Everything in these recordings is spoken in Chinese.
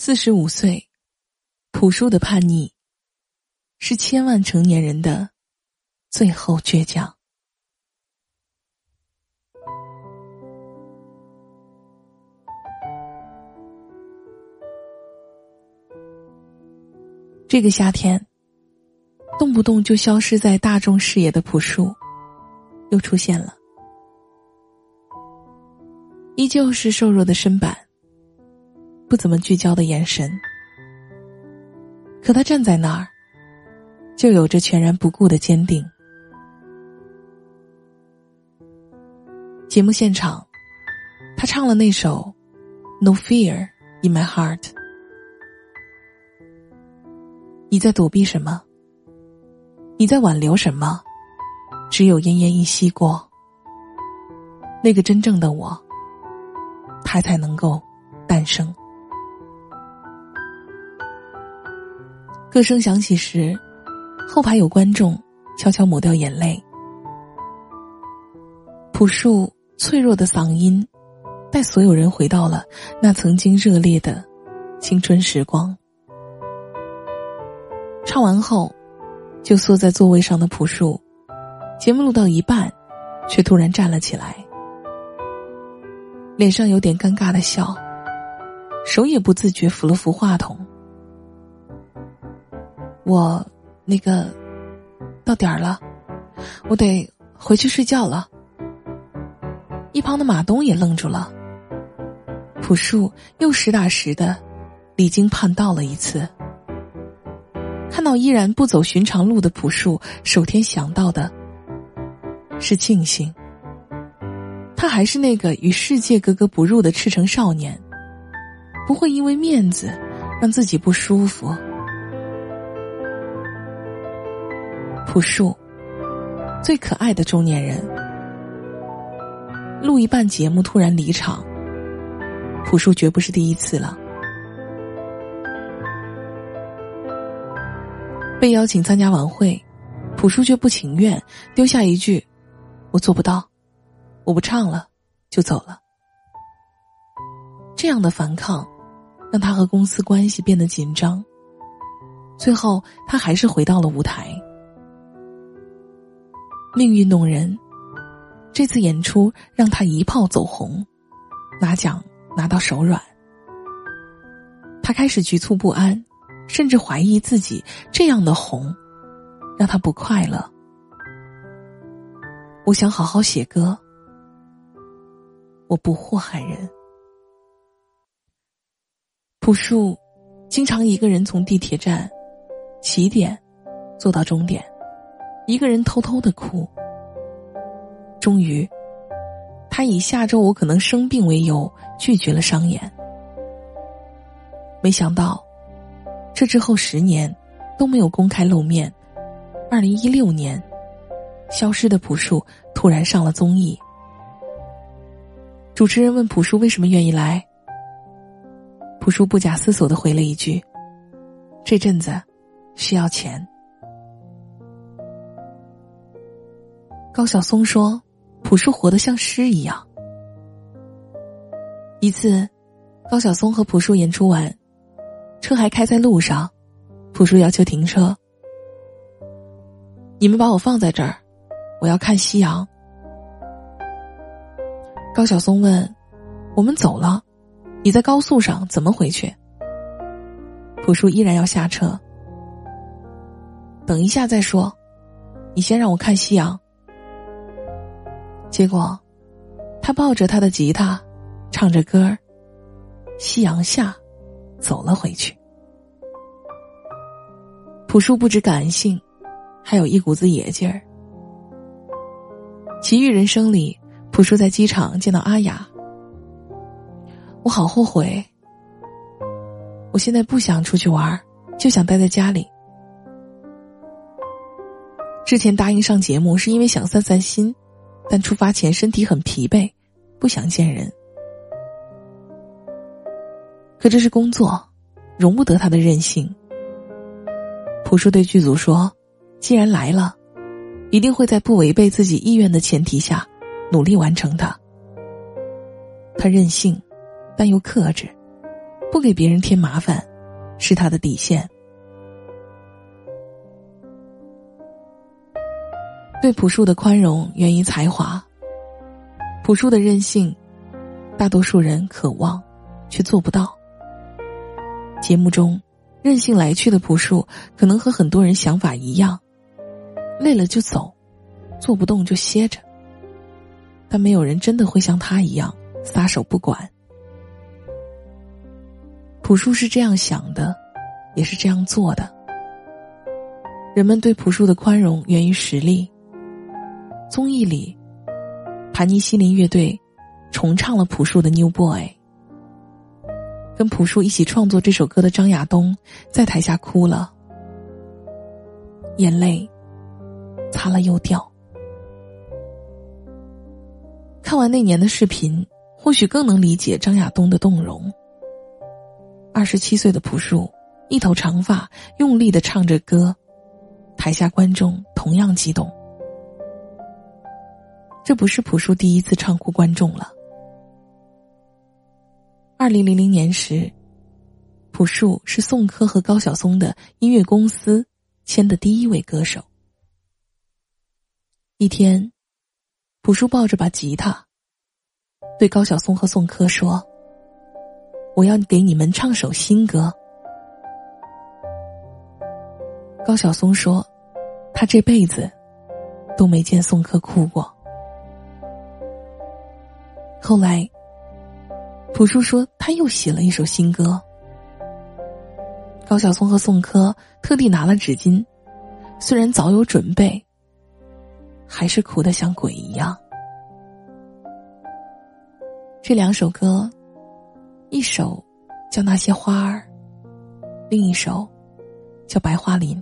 四十五岁，朴树的叛逆，是千万成年人的最后倔强。这个夏天，动不动就消失在大众视野的朴树，又出现了，依旧是瘦弱的身板。不怎么聚焦的眼神，可他站在那儿，就有着全然不顾的坚定。节目现场，他唱了那首《No Fear in My Heart》。你在躲避什么？你在挽留什么？只有奄奄一息过，那个真正的我，他才能够诞生。歌声响起时，后排有观众悄悄抹掉眼泪。朴树脆弱的嗓音，带所有人回到了那曾经热烈的青春时光。唱完后，就缩在座位上的朴树，节目录到一半，却突然站了起来，脸上有点尴尬的笑，手也不自觉扶了扶话筒。我，那个，到点儿了，我得回去睡觉了。一旁的马东也愣住了。朴树又实打实的离经叛道了一次。看到依然不走寻常路的朴树，首先想到的是庆幸，他还是那个与世界格格不入的赤诚少年，不会因为面子让自己不舒服。朴树，最可爱的中年人。录一半节目突然离场，朴树绝不是第一次了。被邀请参加晚会，朴树却不情愿，丢下一句：“我做不到，我不唱了，就走了。”这样的反抗，让他和公司关系变得紧张。最后，他还是回到了舞台。命运弄人，这次演出让他一炮走红，拿奖拿到手软。他开始局促不安，甚至怀疑自己这样的红，让他不快乐。我想好好写歌，我不祸害人。朴树经常一个人从地铁站起点坐到终点。一个人偷偷的哭。终于，他以下周我可能生病为由拒绝了商演。没想到，这之后十年都没有公开露面。二零一六年，消失的朴树突然上了综艺。主持人问朴树为什么愿意来，朴树不假思索的回了一句：“这阵子需要钱。”高晓松说：“朴树活得像诗一样。”一次，高晓松和朴树演出完，车还开在路上，朴树要求停车。你们把我放在这儿，我要看夕阳。高晓松问：“我们走了，你在高速上怎么回去？”朴树依然要下车。等一下再说，你先让我看夕阳。结果，他抱着他的吉他，唱着歌，夕阳下，走了回去。朴树不止感性，还有一股子野劲儿。奇遇人生里，朴树在机场见到阿雅，我好后悔。我现在不想出去玩，就想待在家里。之前答应上节目是因为想散散心。但出发前身体很疲惫，不想见人。可这是工作，容不得他的任性。朴树对剧组说：“既然来了，一定会在不违背自己意愿的前提下，努力完成它。”他任性，但又克制。不给别人添麻烦，是他的底线。对朴树的宽容源于才华，朴树的任性，大多数人渴望，却做不到。节目中，任性来去的朴树，可能和很多人想法一样，累了就走，做不动就歇着。但没有人真的会像他一样撒手不管。朴树是这样想的，也是这样做的。人们对朴树的宽容源于实力。综艺里，盘尼西林乐队重唱了朴树的《New Boy》。跟朴树一起创作这首歌的张亚东在台下哭了，眼泪擦了又掉。看完那年的视频，或许更能理解张亚东的动容。二十七岁的朴树，一头长发，用力的唱着歌，台下观众同样激动。这不是朴树第一次唱哭观众了。二零零零年时，朴树是宋柯和高晓松的音乐公司签的第一位歌手。一天，朴树抱着把吉他，对高晓松和宋柯说：“我要给你们唱首新歌。”高晓松说：“他这辈子都没见宋柯哭过。”后来，朴树说他又写了一首新歌。高晓松和宋柯特地拿了纸巾，虽然早有准备，还是哭得像鬼一样。这两首歌，一首叫《那些花儿》，另一首叫《白桦林》。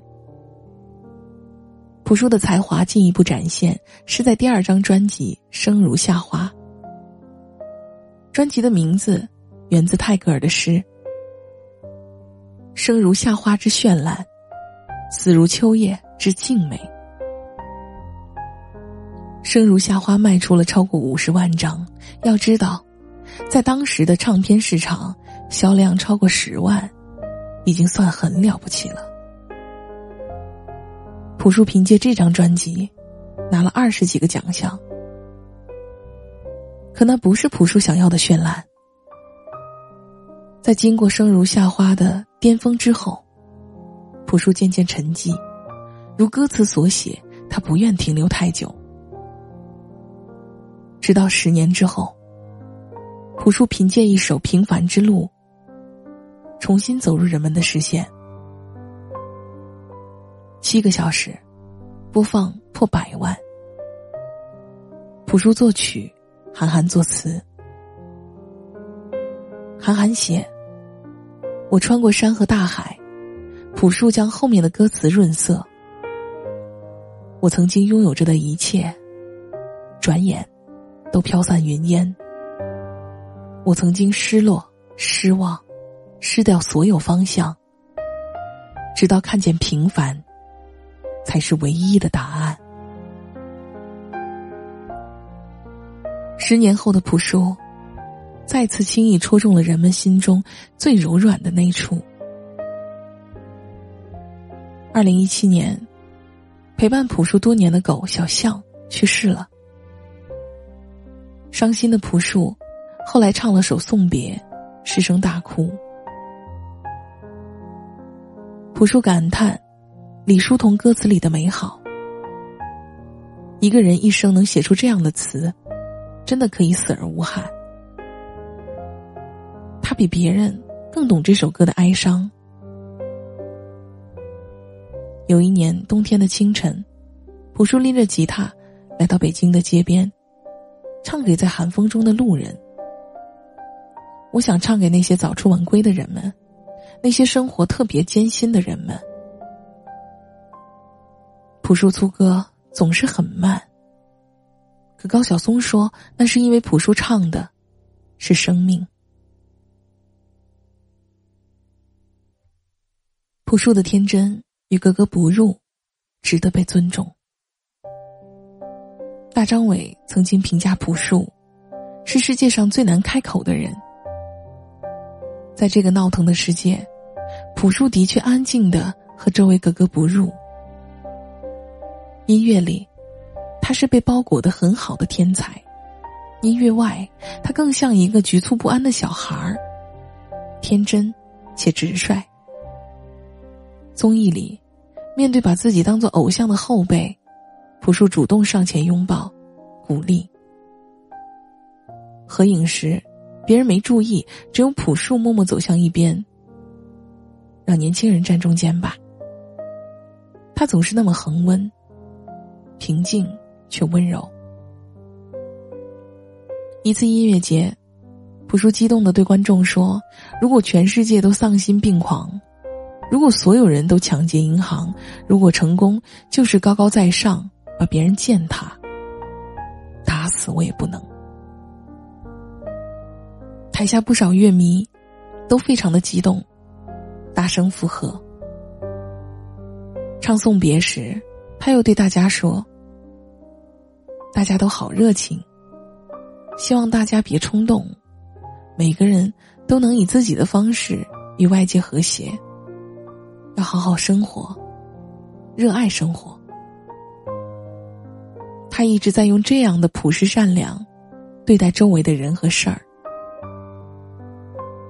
朴树的才华进一步展现，是在第二张专辑《生如夏花》。专辑的名字源自泰戈尔的诗：“生如夏花之绚烂，死如秋叶之静美。”生如夏花卖出了超过五十万张，要知道，在当时的唱片市场，销量超过十万，已经算很了不起了。朴树凭借这张专辑，拿了二十几个奖项。可那不是朴树想要的绚烂。在经过生如夏花的巅峰之后，朴树渐渐沉寂，如歌词所写，他不愿停留太久。直到十年之后，朴树凭借一首《平凡之路》，重新走入人们的视线。七个小时，播放破百万。朴树作曲。韩寒作词，韩寒写：“我穿过山和大海，朴树将后面的歌词润色。我曾经拥有着的一切，转眼都飘散云烟。我曾经失落、失望、失掉所有方向，直到看见平凡，才是唯一的答案。”十年后的朴树，再次轻易戳中了人们心中最柔软的那处。二零一七年，陪伴朴树多年的狗小象去世了。伤心的朴树，后来唱了首送别，失声大哭。朴树感叹李叔同歌词里的美好。一个人一生能写出这样的词。真的可以死而无憾。他比别人更懂这首歌的哀伤。有一年冬天的清晨，朴树拎着吉他来到北京的街边，唱给在寒风中的路人。我想唱给那些早出晚归的人们，那些生活特别艰辛的人们。朴树粗歌总是很慢。高晓松说，那是因为朴树唱的，是生命。朴树的天真与格格不入，值得被尊重。大张伟曾经评价朴树，是世界上最难开口的人。在这个闹腾的世界，朴树的确安静的和周围格格不入。音乐里，他是被包裹的很好的天才；音乐外，他更像一个局促不安的小孩儿，天真且直率。综艺里，面对把自己当做偶像的后辈，朴树主动上前拥抱。鼓励。合影时，别人没注意，只有朴树默默走向一边，让年轻人站中间吧。他总是那么恒温，平静却温柔。一次音乐节，朴树激动的对观众说：“如果全世界都丧心病狂，如果所有人都抢劫银行，如果成功就是高高在上，把别人践踏。”打死我也不能。台下不少乐迷都非常的激动，大声附和。唱送别时，他又对大家说：“大家都好热情，希望大家别冲动，每个人都能以自己的方式与外界和谐，要好好生活，热爱生活。”他一直在用这样的朴实善良，对待周围的人和事儿。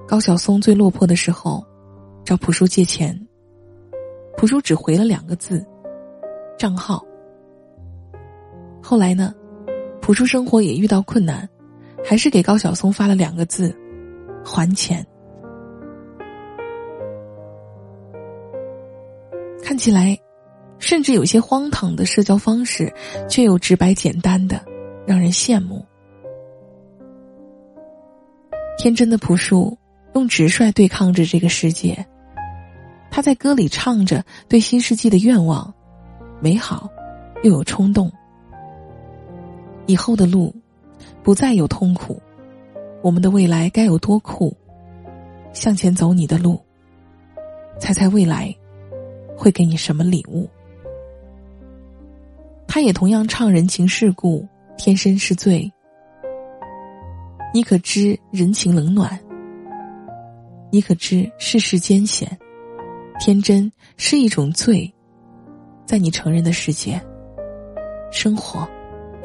高晓松最落魄的时候，找朴树借钱，朴树只回了两个字：账号。后来呢，朴树生活也遇到困难，还是给高晓松发了两个字：还钱。看起来。甚至有些荒唐的社交方式，却又直白简单的，让人羡慕。天真的朴树用直率对抗着这个世界。他在歌里唱着对新世纪的愿望，美好，又有冲动。以后的路，不再有痛苦，我们的未来该有多酷？向前走你的路，猜猜未来会给你什么礼物？他也同样唱人情世故，天生是罪。你可知人情冷暖？你可知世事艰险？天真是一种罪，在你成人的世界，生活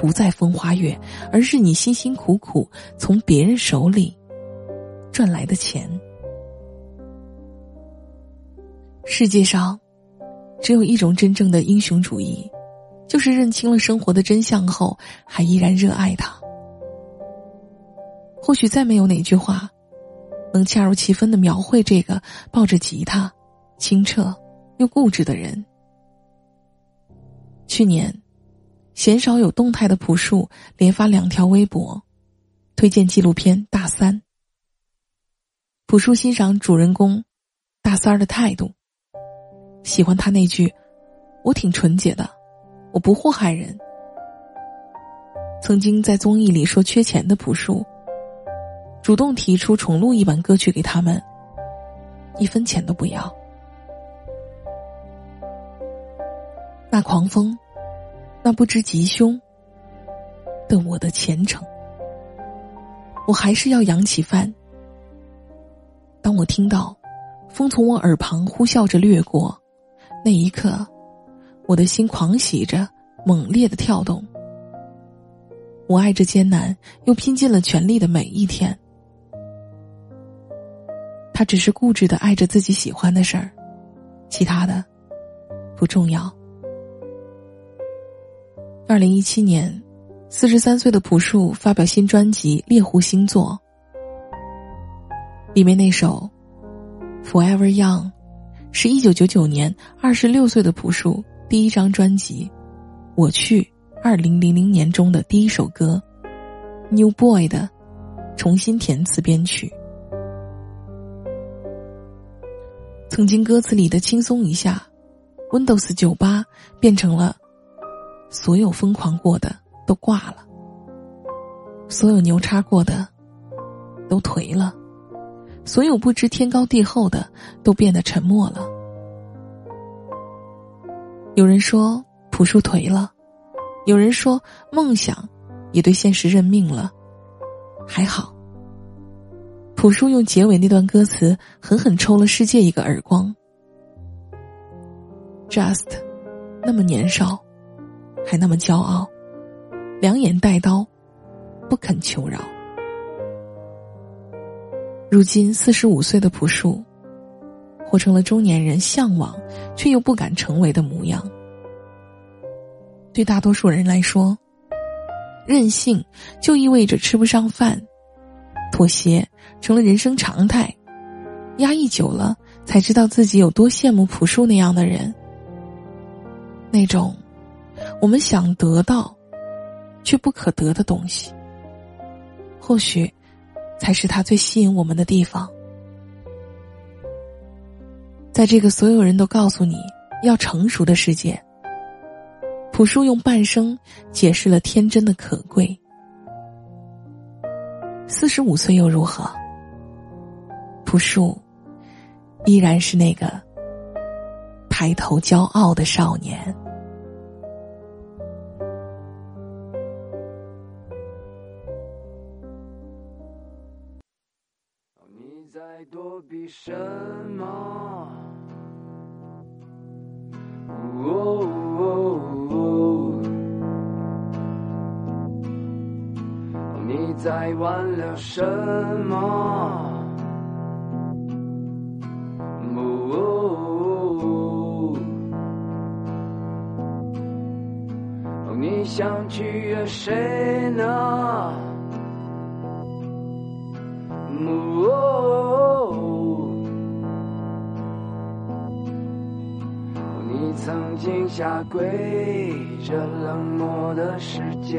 不再风花月，而是你辛辛苦苦从别人手里赚来的钱。世界上只有一种真正的英雄主义。就是认清了生活的真相后，还依然热爱它。或许再没有哪句话，能恰如其分的描绘这个抱着吉他、清澈又固执的人。去年，鲜少有动态的朴树连发两条微博，推荐纪录片《大三》。朴树欣赏主人公大三儿的态度，喜欢他那句：“我挺纯洁的。”我不祸害人。曾经在综艺里说缺钱的朴树，主动提出重录一版歌曲给他们，一分钱都不要。那狂风，那不知吉凶的我的前程，我还是要扬起帆。当我听到风从我耳旁呼啸着掠过，那一刻。我的心狂喜着，猛烈的跳动。我爱着艰难，又拼尽了全力的每一天。他只是固执的爱着自己喜欢的事儿，其他的不重要。二零一七年，四十三岁的朴树发表新专辑《猎户星座》，里面那首《Forever Young》，是一九九九年二十六岁的朴树。第一张专辑《我去》，二零零零年中的第一首歌《New Boy》的重新填词编曲。曾经歌词里的轻松一下，Windows 九八变成了所有疯狂过的都挂了，所有牛叉过的都颓了，所有不知天高地厚的都变得沉默了。有人说朴树颓了，有人说梦想也对现实认命了。还好，朴树用结尾那段歌词狠狠抽了世界一个耳光。Just，那么年少，还那么骄傲，两眼带刀，不肯求饶。如今四十五岁的朴树，活成了中年人向往却又不敢成为的模样。对大多数人来说，任性就意味着吃不上饭，妥协成了人生常态。压抑久了，才知道自己有多羡慕朴树那样的人。那种我们想得到却不可得的东西，或许才是他最吸引我们的地方。在这个所有人都告诉你要成熟的世界。朴树用半生解释了天真的可贵。四十五岁又如何？朴树依然是那个抬头骄傲的少年。躲避什么？在挽留什么？你想取悦谁呢？曾经下跪，这冷漠的世界。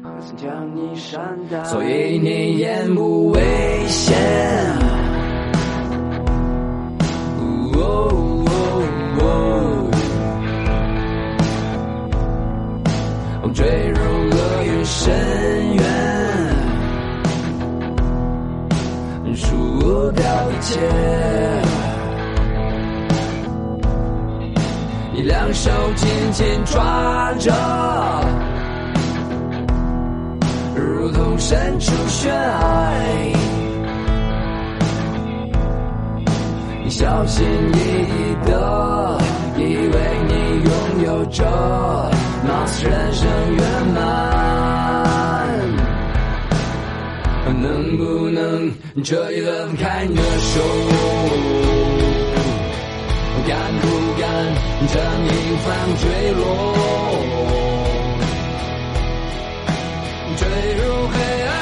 何曾将你善待所以你眼不危险。坠入厄运深渊，输掉一切。你两手紧紧抓着。如同身处悬崖，小心翼翼的以为你拥有着貌似人生圆满，能不能这一轮开你的手？敢不敢将你放坠落？坠入黑暗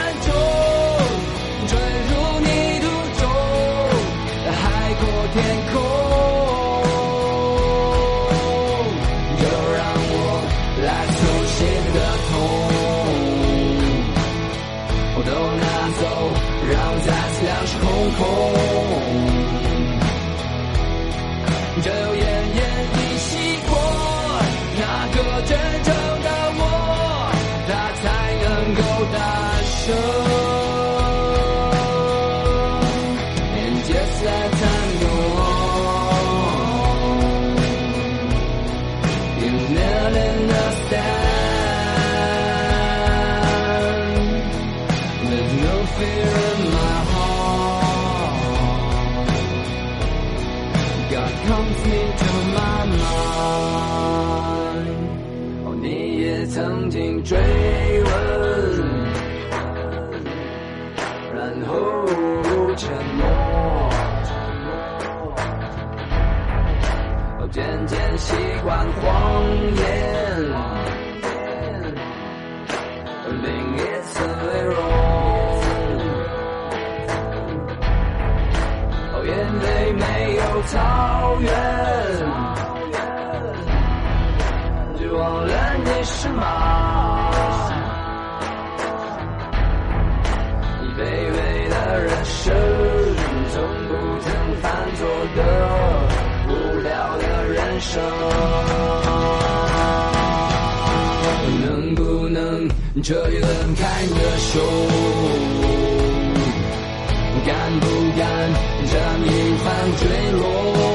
眼泪没有草原。忘了你是马，卑微的人生，从不曾犯错的无聊的人生，能不能这一轮开你的敢让阴帆坠落？